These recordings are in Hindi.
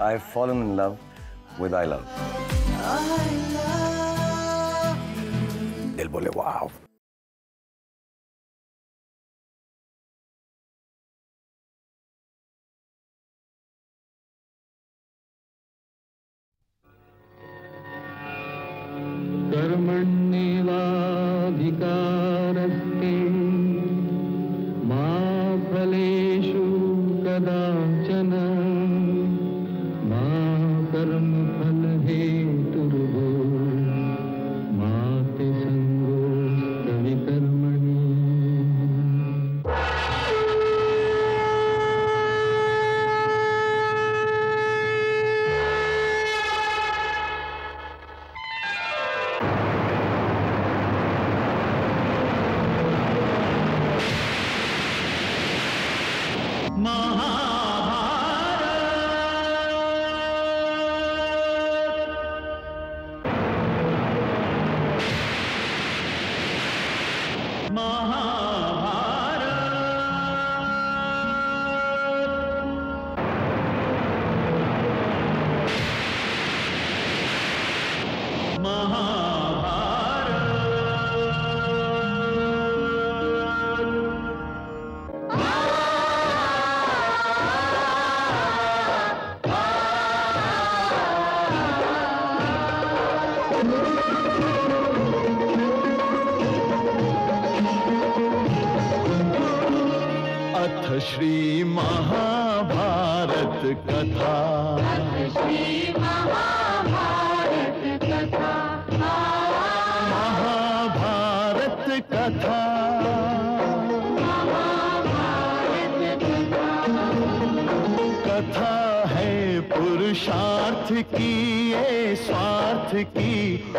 I've fallen in love with I love. दिल बोले वाह कर्मण्येवाधिकारस्ते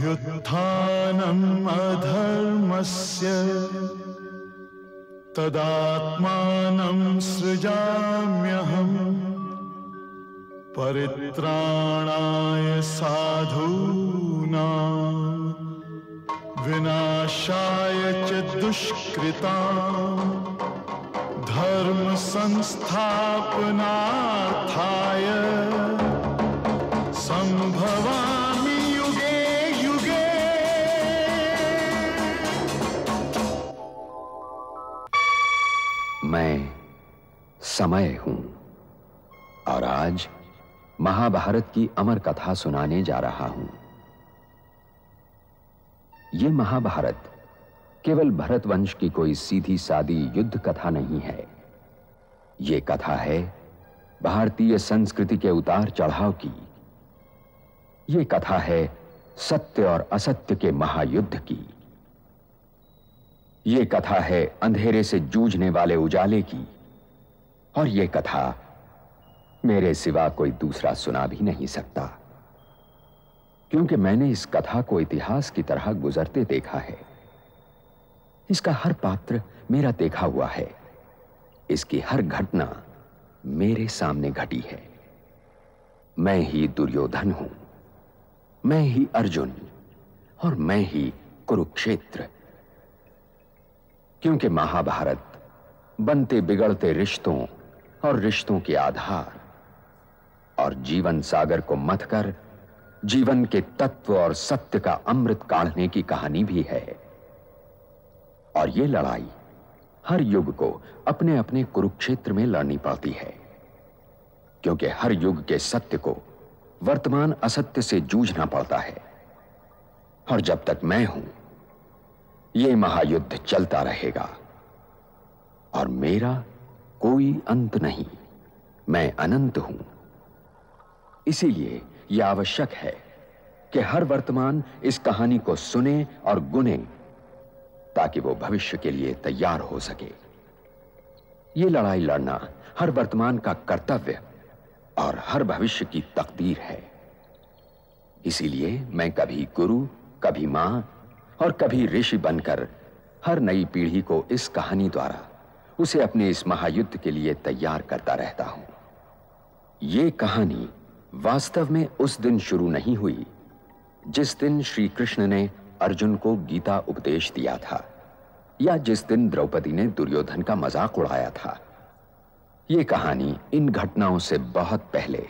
अभ्युत्थानम् अधर्मस्य तदात्मानं सृजाम्यहम् परित्राणाय साधूनाम् विनाशाय च दुष्कृता धर्म संस्थापनार्थाय मैं समय हूँ। और आज महाभारत की अमर कथा सुनाने जा रहा हूँ। यह महाभारत केवल भरतवंश की कोई सीधी सादी युद्ध कथा नहीं है। यह कथा है भारतीय संस्कृति के उतार चढ़ाव की। यह कथा है सत्य और असत्य के महायुद्ध की। यह कथा है अंधेरे से जूझने वाले उजाले की। और यह कथा मेरे सिवा कोई दूसरा सुना भी नहीं सकता। क्योंकि मैंने इस कथा को इतिहास की तरह गुजरते देखा है। इसका हर पात्र मेरा देखा हुआ है। इसकी हर घटना मेरे सामने घटी है। मैं ही दुर्योधन हूँ। मैं ही अर्जुन और मैं ही कुरुक्षेत्र। क्योंकि महाभारत बनते बिगड़ते रिश्तों और रिश्तों के आधार। और जीवन सागर को मत कर, जीवन के तत्व और सत्य का अमृत काढ़ने की कहानी भी है। और यह लड़ाई हर युग को अपने अपने कुरुक्षेत्र में लड़नी पड़ती है। क्योंकि हर युग के सत्य को वर्तमान असत्य से जूझना पड़ता है। और जब तक मैं हूँ यह महायुद्ध चलता रहेगा। और मेरा कोई अंत नहीं। मैं अनंत हूँ। इसीलिए यह आवश्यक है कि हर वर्तमान इस कहानी को सुने और गुने, ताकि वो भविष्य के लिए तैयार हो सके। ये लड़ाई लड़ना हर वर्तमान का कर्तव्य और हर भविष्य की तकदीर है। इसीलिए मैं कभी गुरु, कभी माँ और कभी ऋषि बनकर हर नई पीढ़ी को इस कहानी द्वारा उसे अपने इस महायुद्ध के लिए तैयार करता रहता हूँ। यह कहानी वास्तव में उस दिन शुरू नहीं हुई, जिस दिन श्री कृष्ण ने अर्जुन को गीता उपदेश दिया था, या जिस दिन द्रौपदी ने दुर्योधन का मज़ाक उड़ाया था। यह कहानी इन घटनाओं से बहुत पहले,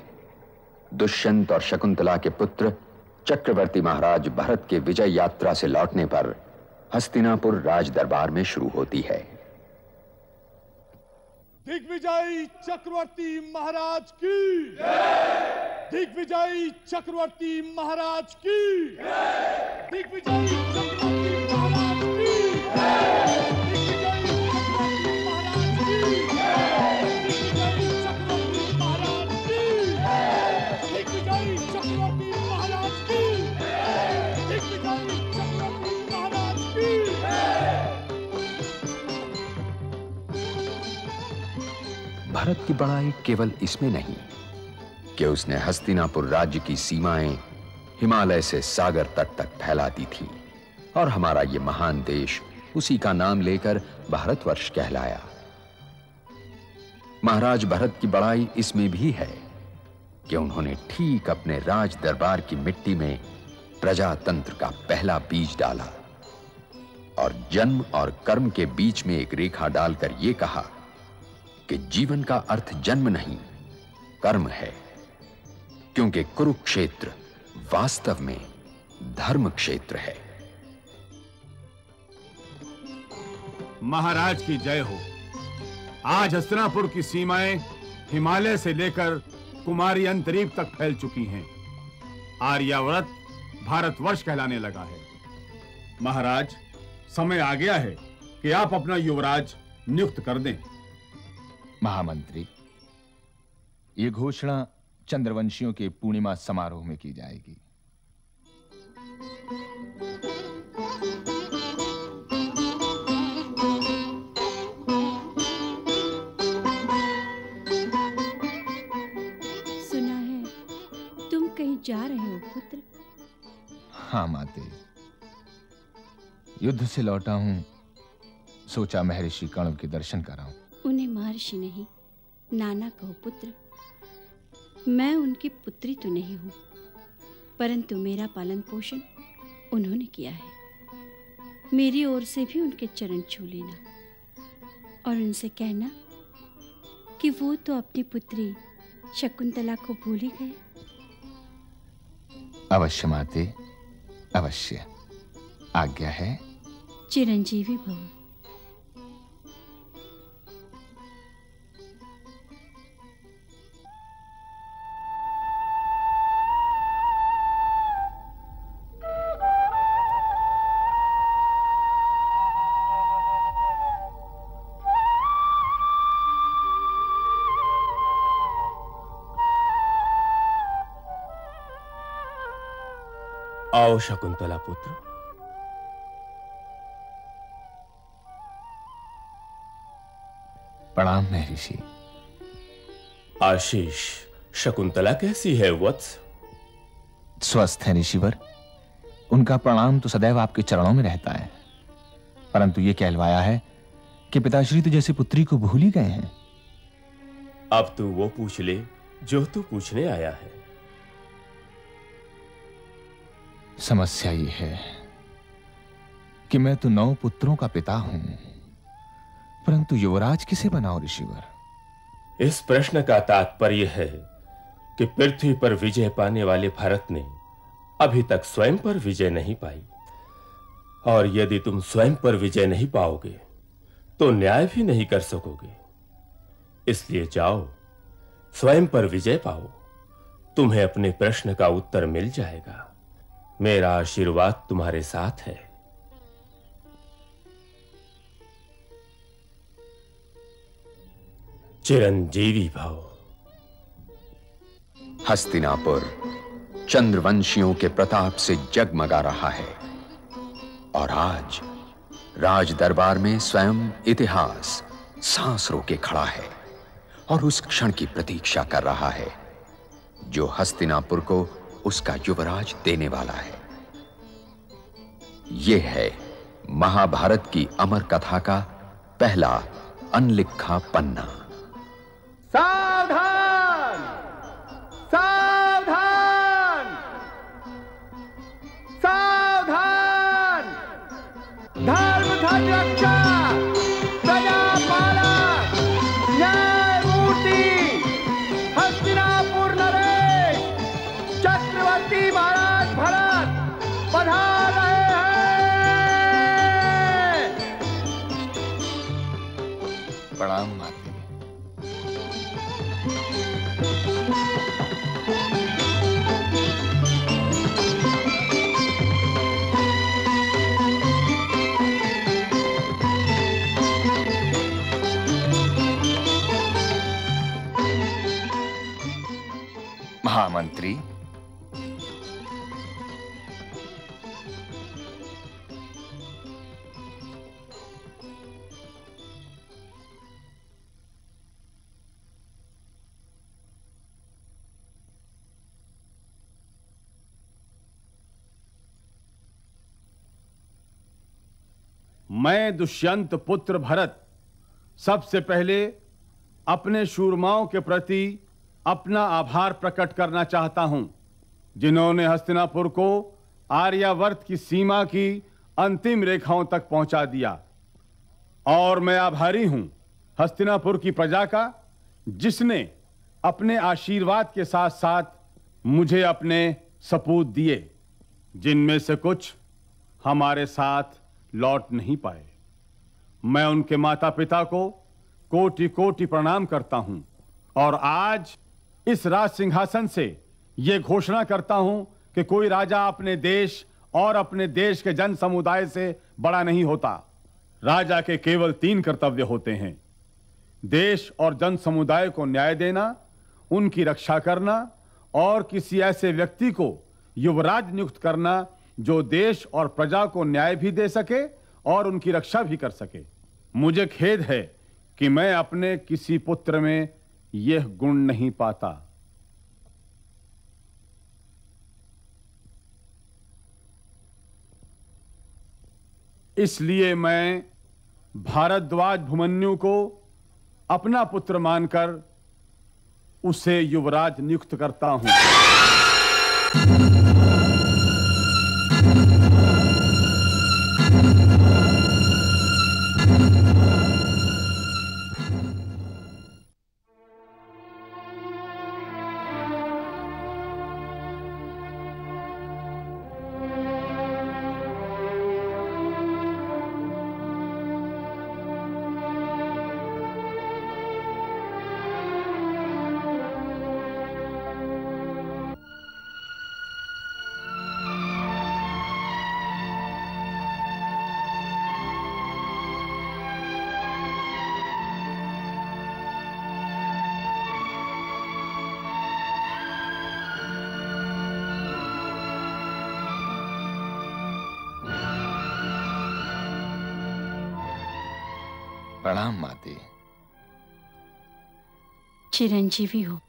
दुष्यंत और शकुंतला के पुत्र चक्रवर्ती महाराज भरत के विजय यात्रा से लौटने पर हस्तिनापुर राज दरबार में शुरू होती है। दिग्विजयी चक्रवर्ती महाराज की। दिग्विजयी चक्रवर्ती महाराज की। दिग्विजयी चक्रवर्ती महाराज की। भरत की बड़ाई केवल इसमें नहीं कि उसने हस्तिनापुर राज्य की सीमाएँ हिमालय से सागर तट तक फैला दी थी और हमारा ये महान देश उसी का नाम लेकर भारतवर्ष कहलाया। महाराज, भरत की बड़ाई इसमें भी है कि उन्होंने ठीक अपने राज दरबार की मिट्टी में प्रजातंत्र का पहला बीज डाला और जन्म और कर्म के बीच में एक रेखा डालकर यह कहा कि जीवन का अर्थ जन्म नहीं, कर्म है। क्योंकि कुरुक्षेत्र वास्तव में धर्म क्षेत्र है। महाराज की जय हो। आज हस्तिनापुर की सीमाएँ हिमालय से लेकर कुमारी अंतरीप तक फैल चुकी हैं। आर्याव्रत भारतवर्ष कहलाने लगा है। महाराज, समय आ गया है कि आप अपना युवराज नियुक्त कर दें। महामंत्री ये घोषणा चंद्रवंशियों के पूर्णिमा समारोह में की जाएगी। सुना है तुम कहीं जा रहे हो पुत्र? हाँ माते युद्ध से लौटा हूँ सोचा महर्षि कण्व के दर्शन कराऊं। महर्षि नहीं नाना कहो पुत्र। मैं उनकी पुत्री तो नहीं हूँ परंतु मेरा पालन पोषण उन्होंने किया है। मेरी ओर से भी उनके चरण छू लेना और उनसे कहना कि वो तो अपनी पुत्री शकुंतला को भूल ही गए। अवश्य माते अवश्य। आज्ञा है। चिरंजीवी भव। आओ शकुंतला पुत्र। प्रणाम महर्षि आशीष शकुंतला कैसी है वत्स? स्वस्थ है ऋषिवर। उनका प्रणाम तो सदैव आपके चरणों में रहता है। परंतु यह कहलवाया है कि पिताश्री तो जैसे पुत्री को भूल ही गए हैं। अब तू वो पूछ ले जो तू पूछने आया है। समस्या ये है कि मैं तो नौ पुत्रों का पिता हूँ, परंतु युवराज किसे बनाओ ऋषिवर? इस प्रश्न का तात्पर्य है कि पृथ्वी पर विजय पाने वाले भारत ने अभी तक स्वयं पर विजय नहीं पाई। और यदि तुम स्वयं पर विजय नहीं पाओगे तो न्याय भी नहीं कर सकोगे। इसलिए जाओ, स्वयं पर विजय पाओ। तुम्हें अपने प्रश्न का उत्तर मिल जाएगा। मेरा आशीर्वाद तुम्हारे साथ है। चिरंजीवी भव। हस्तिनापुर चंद्रवंशियों के प्रताप से जगमगा रहा है और आज राज दरबार में स्वयं इतिहास सांस रोके खड़ा है और उस क्षण की प्रतीक्षा कर रहा है जो हस्तिनापुर को उसका युवराज देने वाला है। यह है महाभारत की अमर कथा का पहला अनलिखा पन्ना। सावधान महामंत्री। मैं दुष्यंत पुत्र भरत सबसे पहले अपने शूरमाओं के प्रति अपना आभार प्रकट करना चाहता हूँ, जिन्होंने हस्तिनापुर को आर्यावर्त की सीमा की अंतिम रेखाओं तक पहुँचा दिया। और मैं आभारी हूँ हस्तिनापुर की प्रजा का, जिसने अपने आशीर्वाद के साथ साथ मुझे अपने सपूत दिए, जिनमें से कुछ हमारे साथ लौट नहीं पाए। मैं उनके माता पिता को कोटि कोटि प्रणाम करता हूँ, और आज इस राज सिंहासन से यह घोषणा करता हूँ कि कोई राजा अपने देश और अपने देश के जन समुदाय से बड़ा नहीं होता। राजा के केवल तीन कर्तव्य होते हैं। देश और जन समुदाय को न्याय देना, उनकी रक्षा करना और किसी ऐसे व्यक्ति को युवराज नियुक्त करना जो देश और प्रजा को न्याय भी दे सके और उनकी रक्षा भी कर सके। मुझे खेद है कि मैं अपने किसी पुत्र में यह गुण नहीं पाता। इसलिए मैं भारद्वाज भुमन्यु को अपना पुत्र मानकर उसे युवराज नियुक्त करता हूँ। चिरंजीवी हो।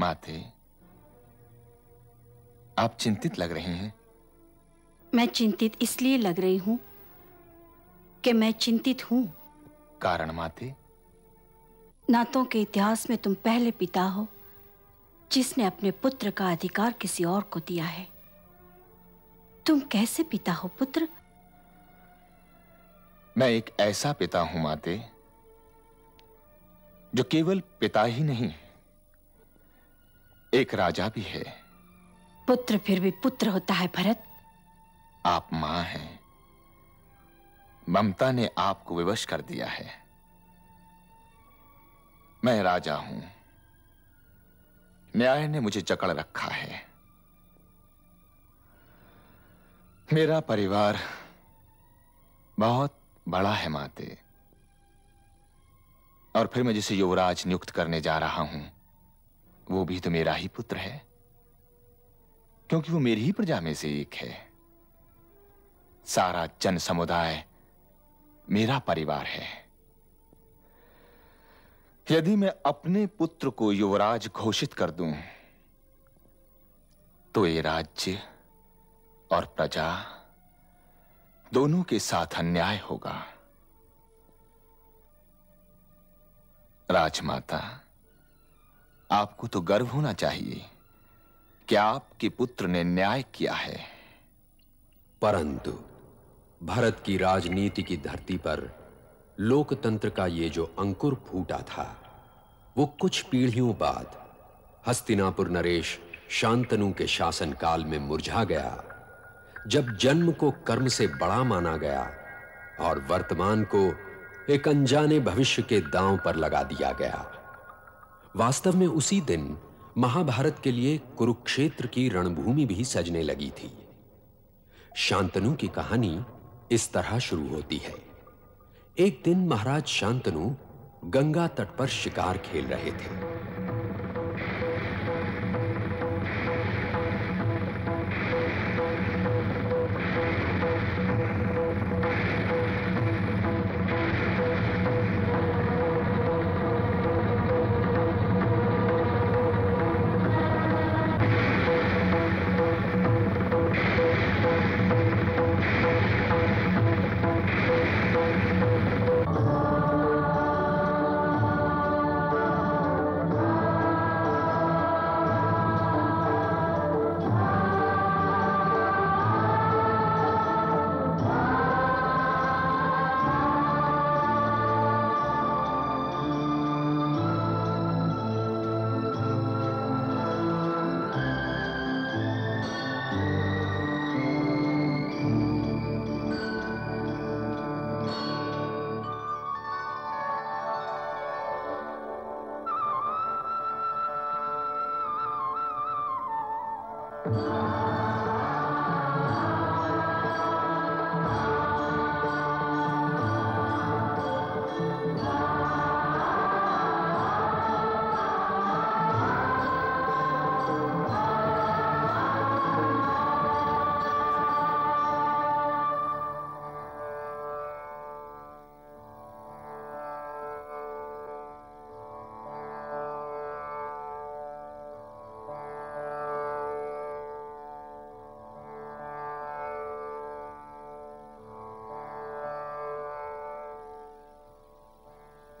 माते आप चिंतित लग रही हैं। मैं चिंतित इसलिए लग रही हूँ कि मैं चिंतित हूँ। कारण माते? नातों के इतिहास में तुम पहले पिता हो जिसने अपने पुत्र का अधिकार किसी और को दिया है। तुम कैसे पिता हो पुत्र? मैं एक ऐसा पिता हूँ माते जो केवल पिता ही नहीं एक राजा भी है। पुत्र फिर भी पुत्र होता है भरत। आप माँ हैं। ममता ने आपको विवश कर दिया है। मैं राजा हूँ। न्याय ने मुझे जकड़ रखा है। मेरा परिवार बहुत बड़ा है माते और फिर मैं जिसे युवराज नियुक्त करने जा रहा हूँ, वो भी तो मेरा ही पुत्र है। क्योंकि वो मेरी ही प्रजा में से एक है। सारा जन समुदाय मेरा परिवार है। यदि मैं अपने पुत्र को युवराज घोषित कर दूँ तो ये राज्य और प्रजा दोनों के साथ अन्याय होगा। राजमाता, आपको तो गर्व होना चाहिए कि आपके पुत्र ने न्याय किया है। परंतु भारत की राजनीति की धरती पर लोकतंत्र का ये जो अंकुर फूटा था, वो कुछ पीढ़ियों बाद हस्तिनापुर नरेश शांतनु के शासनकाल में मुरझा गया, जब जन्म को कर्म से बड़ा माना गया और वर्तमान को एक अनजाने भविष्य के दांव पर लगा दिया गया। वास्तव में उसी दिन महाभारत के लिए कुरुक्षेत्र की रणभूमि भी सजने लगी थी। शांतनु की कहानी इस तरह शुरू होती है। एक दिन महाराज शांतनु गंगा तट पर शिकार खेल रहे थे।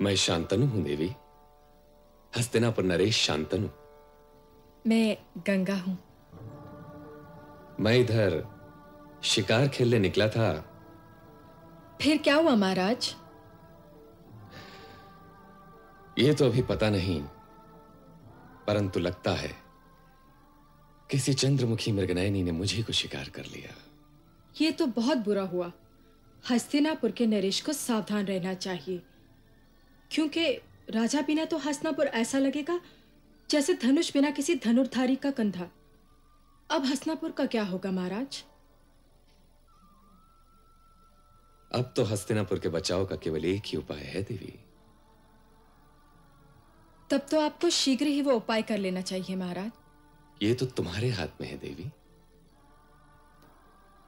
मैं शांतनु हूँ देवी। हस्तिनापुर नरेश शांतनु। मैं गंगा हूँ। मैं इधर शिकार खेलने निकला था। फिर क्या हुआ महाराज? ये तो अभी पता नहीं परंतु लगता है किसी चंद्रमुखी मृगनयनी ने मुझे को शिकार कर लिया। ये तो बहुत बुरा हुआ। हस्तिनापुर के नरेश को सावधान रहना चाहिए। क्योंकि राजा बिना तो हसनापुर ऐसा लगेगा जैसे धनुष बिना किसी धनुर्धारी का कंधा। अब हसनापुर का क्या होगा महाराज? अब तो हस्तिनापुर के बचाव का केवल एक ही उपाय है देवी। तब तो आपको शीघ्र ही वो उपाय कर लेना चाहिए महाराज। ये तो तुम्हारे हाथ में है देवी।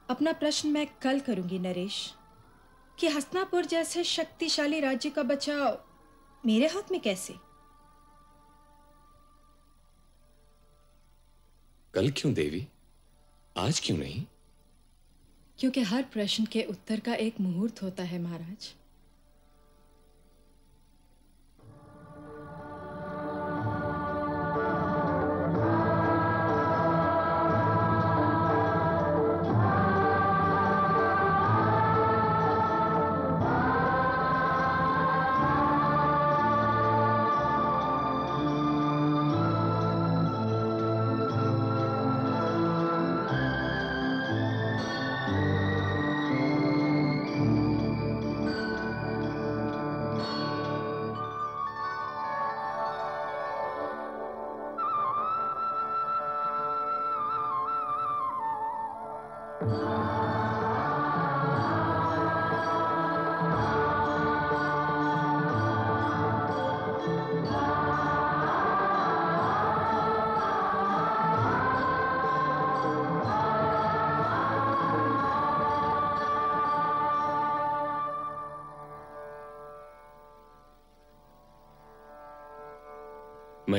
अपना प्रश्न मैं कल करूँगी नरेश कि हसनापुर जैसे शक्तिशाली राज्य का बचाव मेरे हाथ में कैसे? कल क्यों देवी? आज क्यों नहीं? क्योंकि हर प्रश्न के उत्तर का एक मुहूर्त होता है महाराज। मैं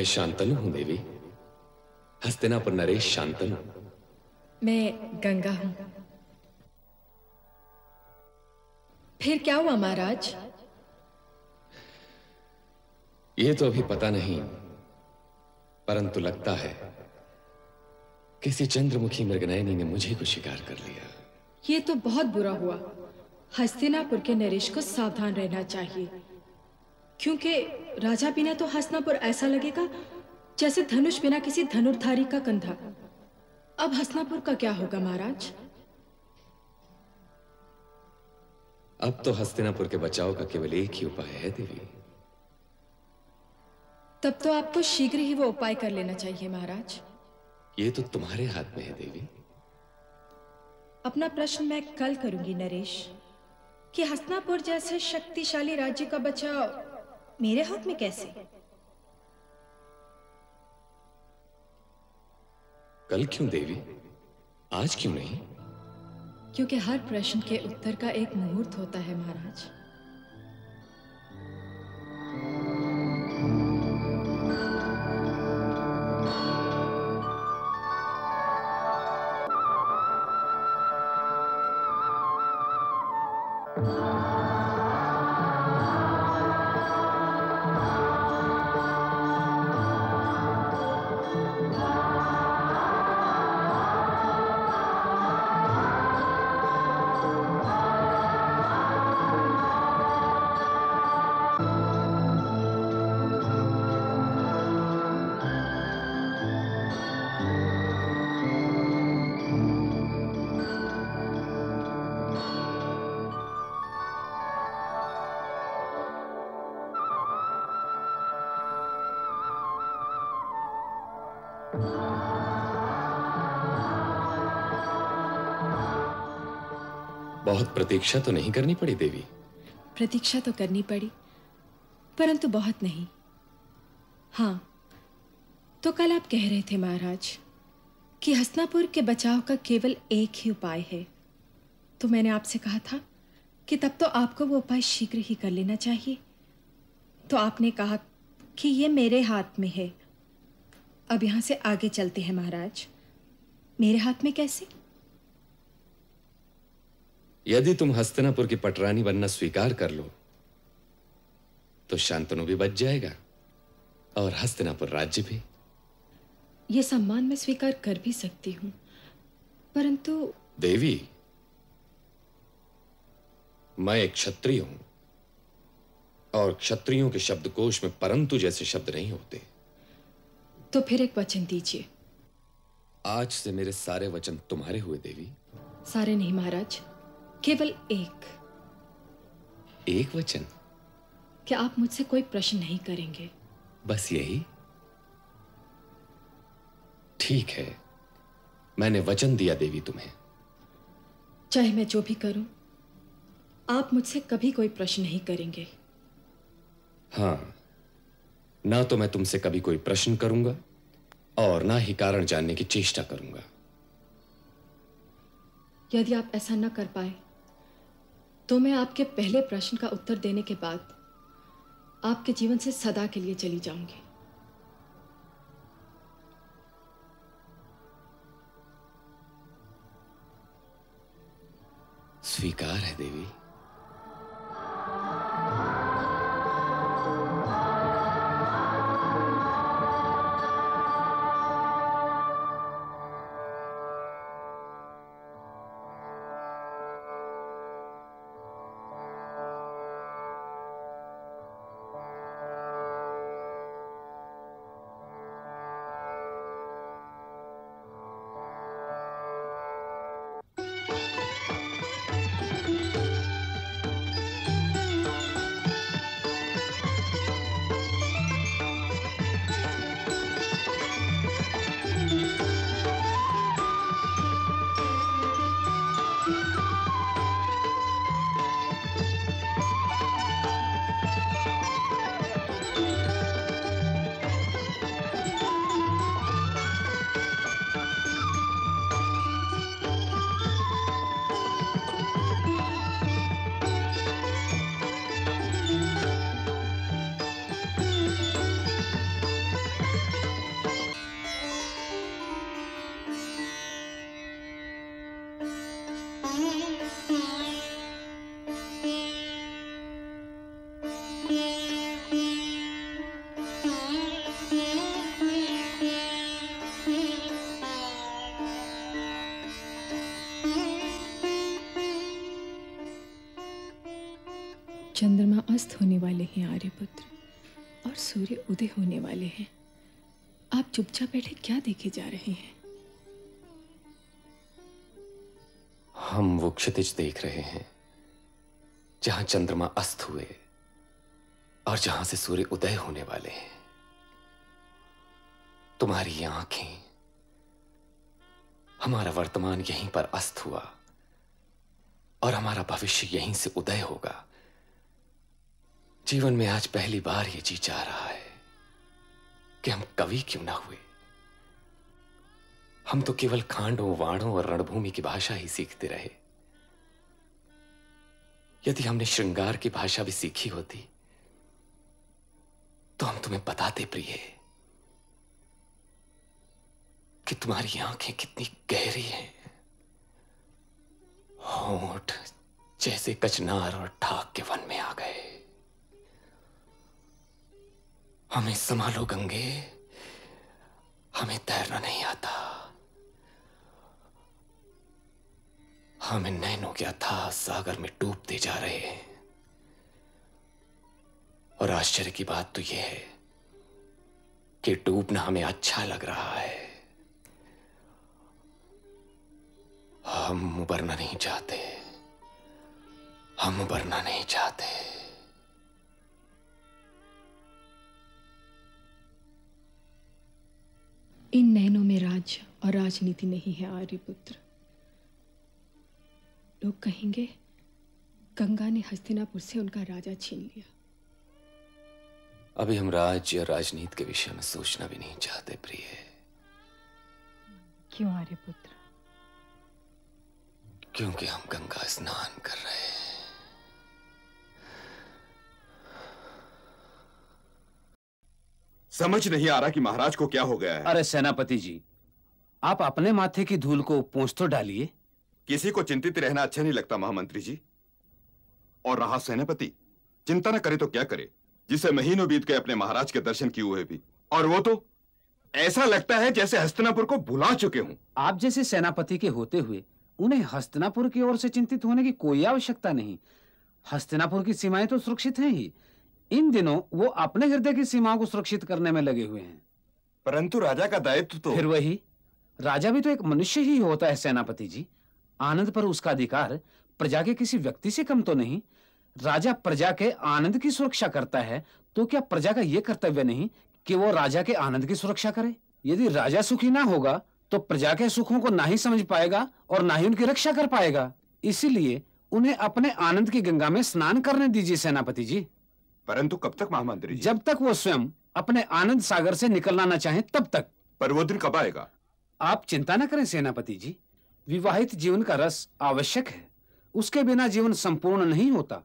शांतनु हूँ देवी। हस्तिनापुर नरेश शांतनु। मैं गंगा हूँ। फिर क्या हुआ महाराज? ये तो अभी पता नहीं परंतु लगता है किसी चंद्रमुखी मृगनयनी ने मुझे को शिकार कर लिया। ये तो बहुत बुरा हुआ। हस्तिनापुर के नरेश को सावधान रहना चाहिए क्योंकि राजा बिना तो हस्तिनापुर ऐसा लगेगा जैसे धनुष बिना किसी धनुर्धारी का कंधा। अब हसनापुर का क्या होगा महाराज? अब तो हस्तिनापुर के बचाव का केवल एक ही उपाय है देवी। तब तो आपको शीघ्र ही वो उपाय कर लेना चाहिए महाराज। ये तो तुम्हारे हाथ में है देवी। अपना प्रश्न मैं कल करूँगी नरेश कि हस्तिनापुर जैसे शक्तिशाली राज्य का बचाव मेरे हाथ में कैसे? कल क्यों देवी? आज क्यों नहीं? क्योंकि हर प्रश्न के उत्तर का एक मुहूर्त होता है, महाराज। प्रतीक्षा तो नहीं करनी पड़ी, देवी। प्रतीक्षा तो करनी पड़ी, परंतु बहुत नहीं। हाँ तो कल आप कह रहे थे महाराज कि हसनापुर के बचाव का केवल एक ही उपाय है। तो मैंने आपसे कहा था कि तब तो आपको वो उपाय शीघ्र ही कर लेना चाहिए। तो आपने कहा कि ये मेरे हाथ में है। अब यहाँ से आगे चलते हैं महाराज। मेरे हाथ में कैसे? यदि तुम हस्तिनापुर की पटरानी बनना स्वीकार कर लो तो शांतनु भी बच जाएगा और हस्तिनापुर राज्य भी। ये सम्मान मैं स्वीकार कर भी सकती हूँ परंतु देवी मैं एक क्षत्रिय हूँ और क्षत्रियों के शब्दकोश में परंतु जैसे शब्द नहीं होते। तो फिर एक वचन दीजिए। आज से मेरे सारे वचन तुम्हारे हुए देवी। सारे नहीं महाराज। केवल एक। एक वचन। क्या आप मुझसे कोई प्रश्न नहीं करेंगे? बस यही। ठीक है। मैंने वचन दिया देवी तुम्हें। चाहे मैं जो भी करूँ आप मुझसे कभी कोई प्रश्न नहीं करेंगे। हाँ ना तो मैं तुमसे कभी कोई प्रश्न करूँगा और ना ही कारण जानने की चेष्टा करूँगा। यदि आप ऐसा न कर पाए तो मैं आपके पहले प्रश्न का उत्तर देने के बाद आपके जीवन से सदा के लिए चली जाऊँगी। स्वीकार है देवी। चंद्रमा अस्त होने वाले हैं आर्यपुत्र और सूर्य उदय होने वाले हैं। आप चुपचाप बैठे क्या देखे जा रहे हैं? हम वो क्षितिज देख रहे हैं, जहाँ चंद्रमा अस्त हुए और जहाँ से सूर्य उदय होने वाले हैं। तुम्हारी आँखें, हमारा वर्तमान यहीं पर अस्त हुआ और हमारा भविष्य यहीं से उदय होगा। जीवन में आज पहली बार ये जी जा रहा है कि हम कवि क्यों ना हुए। हम तो केवल खांडों, वाणों और रणभूमि की भाषा ही सीखते रहे। यदि हमने श्रृंगार की भाषा भी सीखी होती तो हम तुम्हें बताते प्रिय कि तुम्हारी आँखें कितनी गहरी हैं। होठ जैसे कचनार और ठाक के वन में आ गए। हमें संभालो गंगे हमें तैरना नहीं आता। हम नैनों के अथाह सागर में डूबते जा रहे हैं। और आश्चर्य की बात तो यह है कि डूबना हमें अच्छा लग रहा है। हम उबरना नहीं चाहते। हम उबरना नहीं चाहते। इन नैनों में राज्य और राजनीति नहीं है आर्यपुत्र। लोग कहेंगे गंगा ने हस्तिनापुर से उनका राजा छीन लिया। अभी हम राज्य और राजनीति के विषय में सोचना भी नहीं चाहते प्रिय। क्यों आर्यपुत्र? क्योंकि हम गंगा स्नान कर रहे हैं। समझ नहीं आ रहा कि महाराज को क्या हो गया है। अरे सेनापति जी आप अपने माथे की धूल को पोंछ तो डालिए। किसी को चिंतित रहना अच्छा नहीं लगता महामंत्री जी। और रहा सेनापति चिंता न करे तो क्या करे जिसे महीनों बीत गए अपने महाराज के दर्शन किए हुए भी। और वो तो ऐसा लगता है जैसे हस्तनापुर को भुला चुके हूँ। आप जैसे सेनापति के होते हुए उन्हें हस्तनापुर की ओर से चिंतित होने की कोई आवश्यकता नहीं। हस्तनापुर की सीमाएँ तो सुरक्षित हैं ही इन दिनों वो अपने हृदय की सीमाओं को सुरक्षित करने में लगे हुए हैं। परंतु राजा का दायित्व तो फिर वही राजा भी तो एक मनुष्य ही होता है सेनापति जी। आनंद पर उसका अधिकार प्रजा के किसी व्यक्ति से कम तो नहीं। राजा प्रजा के आनंद की सुरक्षा करता है तो क्या प्रजा का यह कर्तव्य नहीं कि वो राजा के आनंद की सुरक्षा करे? यदि राजा सुखी ना होगा तो प्रजा के सुखों को ना ही समझ पाएगा और ना ही उनकी रक्षा कर पाएगा। इसीलिए उन्हें अपने आनंद की गंगा में स्नान करने दीजिए सेनापति जी। परंतु कब तक महामंत्री जी? जब तक वो स्वयं अपने आनंद सागर से निकलना ना चाहे तब तक। पर वो दिन कब आएगा? आप चिंता न करें सेनापति जी। विवाहित जीवन का रस आवश्यक है। उसके बिना जीवन संपूर्ण नहीं होता।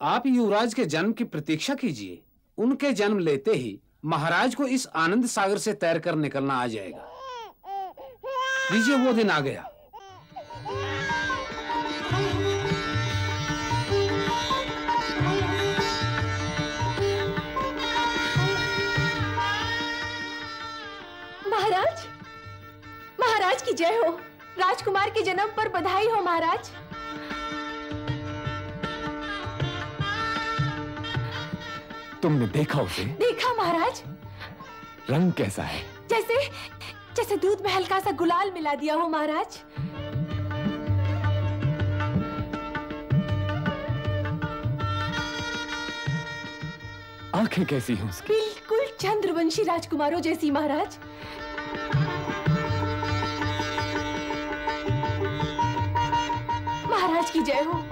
आप युवराज के जन्म की प्रतीक्षा कीजिए। उनके जन्म लेते ही महाराज को इस आनंद सागर से तैर कर निकलना आ जाएगा। लीजिए वो दिन आ गया। महाराज की जय हो। राजकुमार के जन्म पर बधाई हो महाराज। तुमने देखा उसे? देखा महाराज। रंग कैसा है? जैसे जैसे दूध में हल्का सा गुलाल मिला दिया हो महाराज। आँखें कैसी हैं उसकी? बिल्कुल चंद्रवंशी राजकुमारों जैसी महाराज। की जय हो।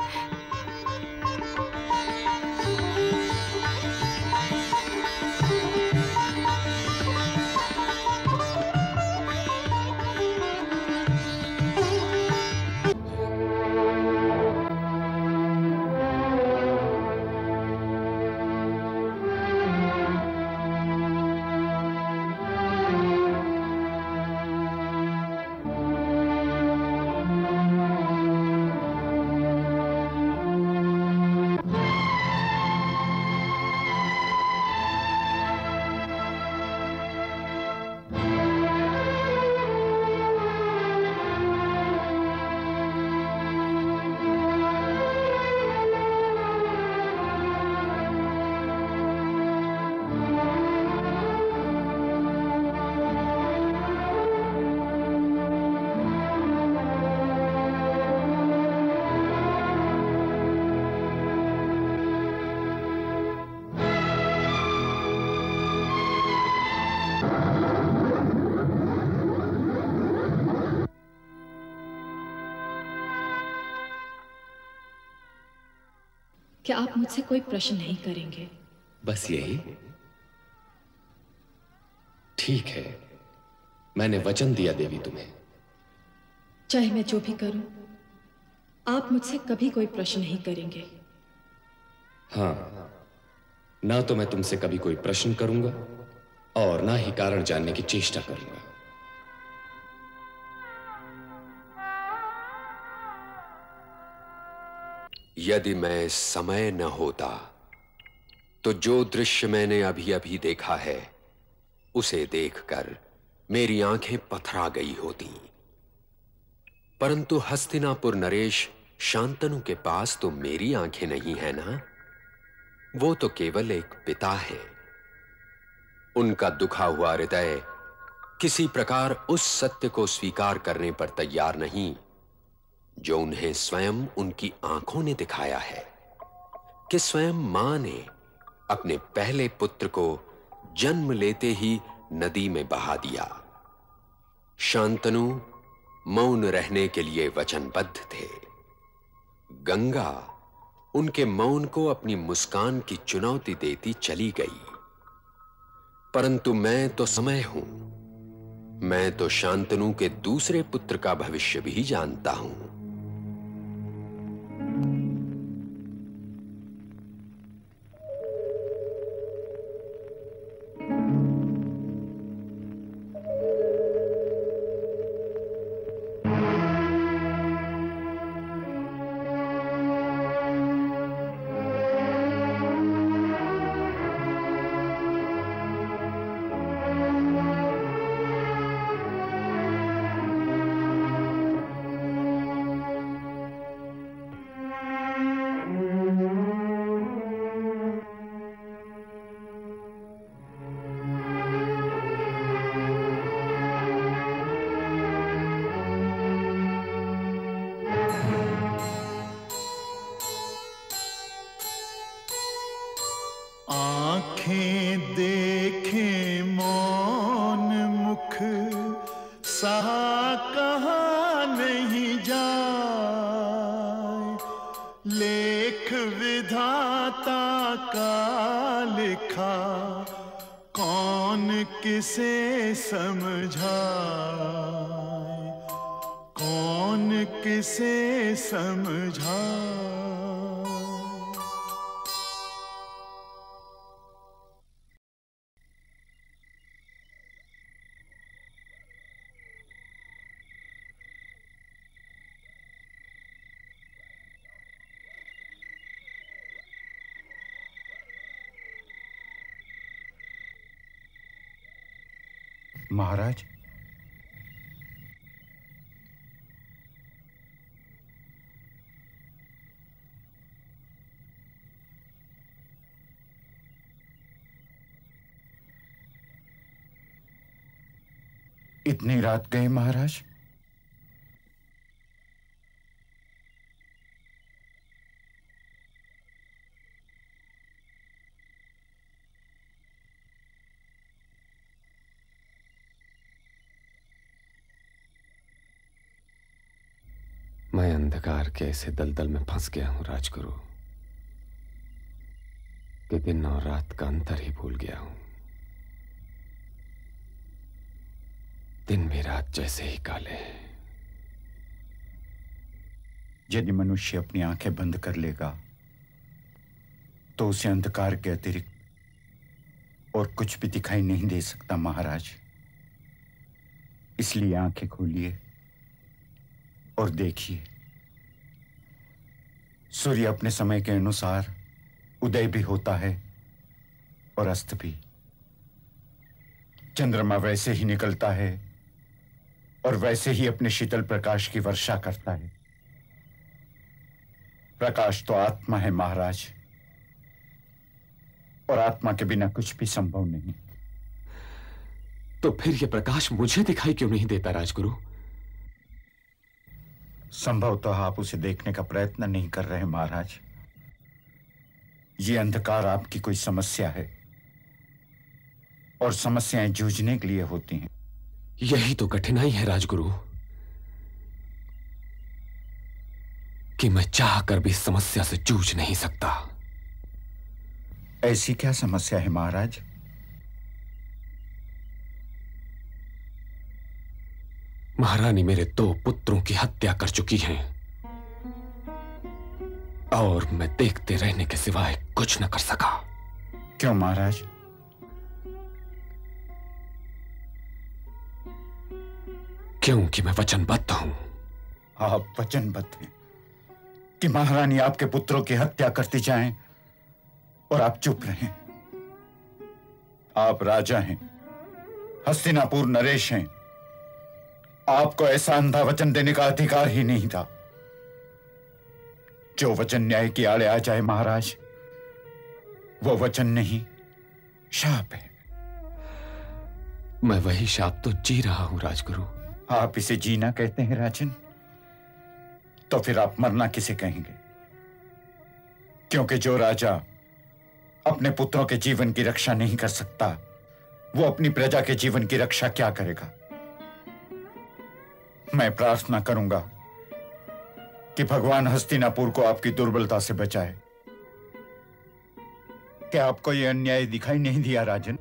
कि आप मुझसे कोई प्रश्न नहीं करेंगे? बस यही। ठीक है। मैंने वचन दिया देवी तुम्हें। चाहे मैं जो भी करूँ आप मुझसे कभी कोई प्रश्न नहीं करेंगे। हाँ ना तो मैं तुमसे कभी कोई प्रश्न करूँगा और ना ही कारण जानने की चेष्टा करूँगा। यदि मैं समय न होता तो जो दृश्य मैंने अभी अभी देखा है, उसे देखकर मेरी आँखें पथरा गई होती। परंतु हस्तिनापुर नरेश शांतनु के पास तो मेरी आँखें नहीं है ना? वो तो केवल एक पिता है। उनका दुखा हुआ हृदय किसी प्रकार उस सत्य को स्वीकार करने पर तैयार नहीं। जो उन्हें स्वयं उनकी आँखों ने दिखाया है, कि स्वयं माँ ने अपने पहले पुत्र को जन्म लेते ही नदी में बहा दिया। शांतनु मौन रहने के लिए वचनबद्ध थे। गंगा उनके मौन को अपनी मुस्कान की चुनौती देती चली गई। परंतु मैं तो समय हूँ, मैं तो शांतनु के दूसरे पुत्र का भविष्य भी जानता हूँ। महाराज? इतनी रात गए महाराज? के ऐसे दलदल में फंस गया हूँ, राजगुरु। कि दिन और रात का अंतर ही भूल गया हूँ। दिन भी रात जैसे ही काले हैं। यदि मनुष्य अपनी आँखें बंद कर लेगा तो उसे अंधकार के अतिरिक्त और कुछ भी दिखाई नहीं दे सकता, महाराज। इसलिए आँखें खोलिए और देखिए। सूर्य अपने समय के अनुसार उदय भी होता है और अस्त भी। चंद्रमा वैसे ही निकलता है और वैसे ही अपने शीतल प्रकाश की वर्षा करता है। प्रकाश तो आत्मा है, महाराज। और आत्मा के बिना कुछ भी संभव नहीं। तो फिर यह प्रकाश मुझे दिखाई क्यों नहीं देता, राजगुरु? संभव तो आप उसे देखने का प्रयत्न नहीं कर रहे महाराज। ये अंधकार आपकी कोई समस्या है और समस्याएँ जूझने के लिए होती हैं। यही तो कठिनाई है राजगुरु कि मैं चाह कर भी समस्या से जूझ नहीं सकता। ऐसी क्या समस्या है महाराज? महारानी मेरे दो पुत्रों की हत्या कर चुकी हैं। और मैं देखते रहने के सिवाय कुछ न कर सका। क्यों महाराज? क्योंकि मैं वचनबद्ध हूँ। आप वचनबद्ध हैं कि महारानी आपके पुत्रों की हत्या करती जाएँ और आप चुप रहें। आप राजा हैं हस्तिनापुर नरेश हैं। आपको ऐसा अंधा वचन देने का अधिकार ही नहीं था। जो वचन न्याय की आड़े आ जाए महाराज वो वचन नहीं शाप है। मैं वही शाप तो जी रहा हूँ राजगुरु। आप इसे जीना कहते हैं राजन? तो फिर आप मरना किसे कहेंगे? क्योंकि जो राजा अपने पुत्रों के जीवन की रक्षा नहीं कर सकता वो अपनी प्रजा के जीवन की रक्षा क्या करेगा? मैं प्रार्थना करूँगा कि भगवान हस्तिनापुर को आपकी दुर्बलता से बचाए। क्या आपको यह अन्याय दिखाई नहीं दिया राजन?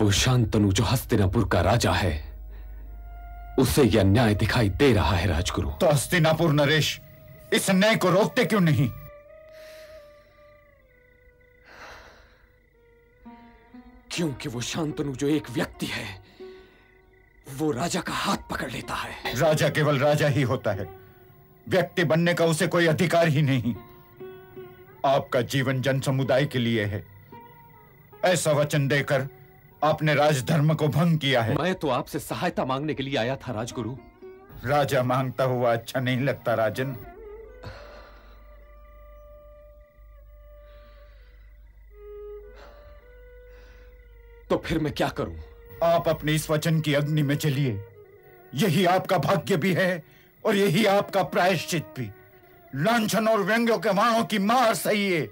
वो शांतनु जो हस्तिनापुर का राजा है उसे यह अन्याय दिखाई दे रहा है राजगुरु। तो हस्तिनापुर नरेश इस अन्याय को रोकते क्यों नहीं? क्योंकि वो शांतनु जो एक व्यक्ति है वो राजा का हाथ पकड़ लेता है। राजा केवल राजा ही होता है। व्यक्ति बनने का उसे कोई अधिकार ही नहीं। आपका जीवन जन समुदाय के लिए है। ऐसा वचन देकर आपने राजधर्म को भंग किया है। मैं तो आपसे सहायता मांगने के लिए आया था राजगुरु। राजा माँगता हुआ अच्छा नहीं लगता राजन। तो फिर मैं क्या करूँ? आप अपने इस वचन की अग्नि में चलिए। यही आपका भाग्य भी है और यही आपका प्रायश्चित भी। लांछन और व्यंग्यों के वाणों की मार सही है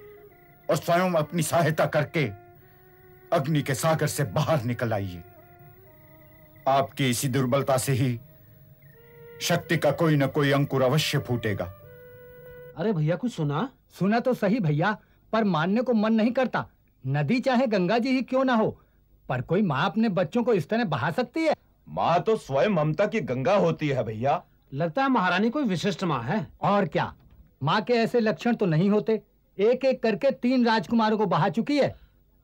और स्वयं अपनी सहायता करके अग्नि के सागर से बाहर निकल आइए। आपकी इसी दुर्बलता से ही शक्ति का कोई ना कोई अंकुर अवश्य फूटेगा। अरे भैया कुछ सुना? सुना तो सही भैया पर मानने को मन नहीं करता। नदी चाहे गंगा जी ही क्यों ना हो पर कोई माँ अपने बच्चों को इस तरह बहा सकती है? माँ तो स्वयं ममता की गंगा होती है भैया। लगता है महारानी कोई विशिष्ट माँ है। और क्या? माँ के ऐसे लक्षण तो नहीं होते। एक एक करके तीन राजकुमारों को बहा चुकी है।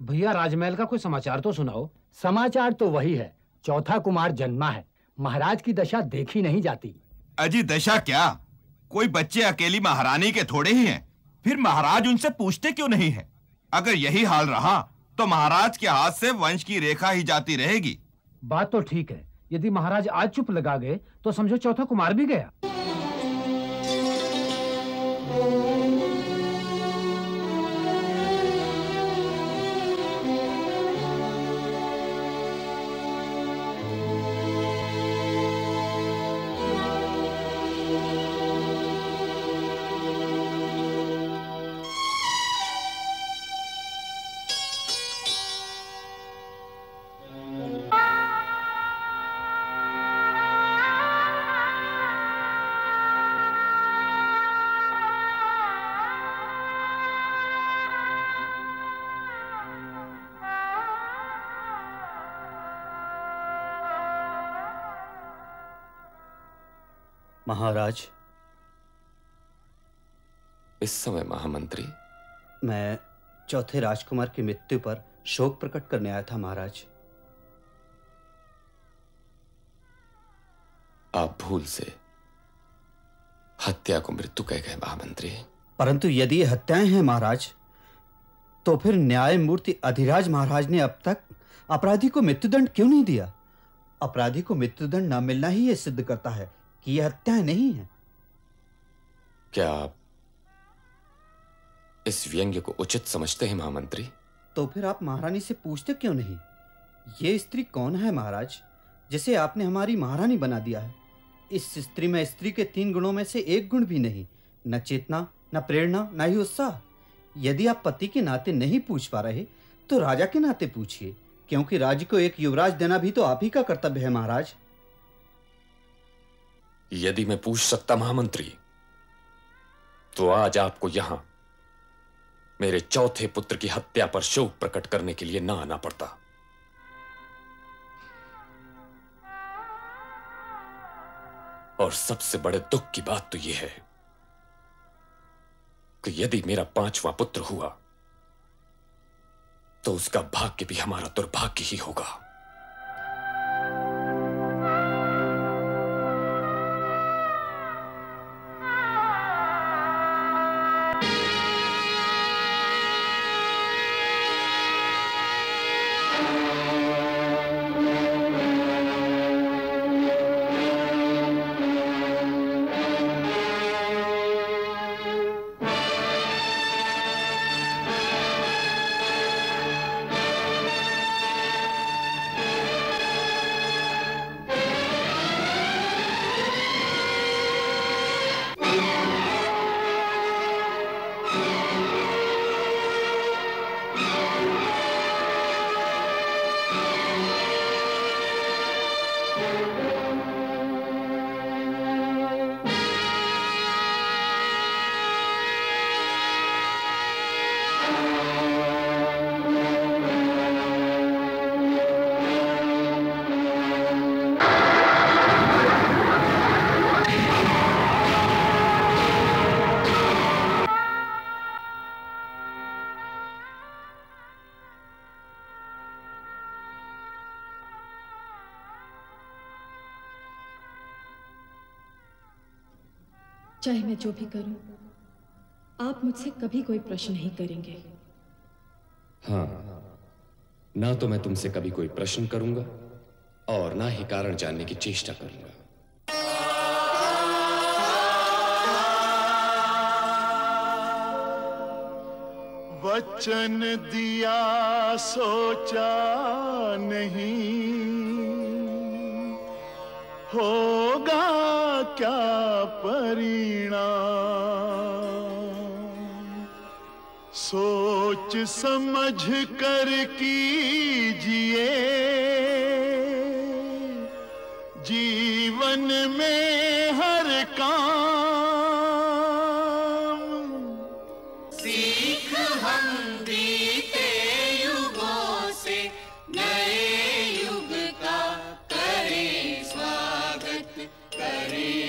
भैया राजमहल का कोई समाचार तो सुनाओ। समाचार तो वही है। चौथा कुमार जन्मा है। महाराज की दशा देखी नहीं जाती। अजी दशा क्या? कोई बच्चे अकेली महारानी के थोड़े ही हैं। फिर महाराज उनसे पूछते क्यों नहीं है? अगर यही हाल रहा तो महाराज के हाथ से वंश की रेखा ही जाती रहेगी। बात तो ठीक है। यदि महाराज आज चुप लगा गए तो समझो चौथा कुमार भी गया। महाराज। इस समय महामंत्री। मैं चौथे राजकुमार की मृत्यु पर शोक प्रकट करने आया था महाराज। आप भूल से हत्या को मृत्यु कह गए महामंत्री। परंतु यदि ये हत्याएँ हैं महाराज तो फिर न्यायमूर्ति अधिराज महाराज ने अब तक अपराधी को मृत्युदंड क्यों नहीं दिया? अपराधी को मृत्युदंड न मिलना ही यह सिद्ध करता है। कि यह हत्याएँ नहीं है। क्या आप इस व्यंग्य को उचित समझते हैं महामंत्री? तो फिर आप महारानी से पूछते क्यों नहीं? ये स्त्री कौन है महाराज जिसे आपने हमारी महारानी बना दिया है? इस स्त्री में स्त्री के तीन गुणों में से एक गुण भी नहीं न चेतना न प्रेरणा न ही उत्साह। यदि आप पति के नाते नहीं पूछ पा रहे तो राजा के नाते पूछिए क्योंकि राज्य को एक युवराज देना भी तो आप ही का कर्तव्य है महाराज। यदि मैं पूछ सकता महामंत्री तो आज आपको यहाँ मेरे चौथे पुत्र की हत्या पर शोक प्रकट करने के लिए ना आना पड़ता। और सबसे बड़े दुख की बात तो यह है कि यदि मेरा पांचवा पुत्र हुआ तो उसका भाग्य भी हमारा दुर्भाग्य ही होगा। चाहे मैं जो भी करूँ, आप मुझसे कभी कोई प्रश्न नहीं करेंगे। हाँ ना तो मैं तुमसे कभी कोई प्रश्न करूँगा और ना ही कारण जानने की चेष्टा करूँगा। वचन दिया सोचा नहीं। होगा क्या परिणाम? सोच समझ कर कीजिए। जीवन में करें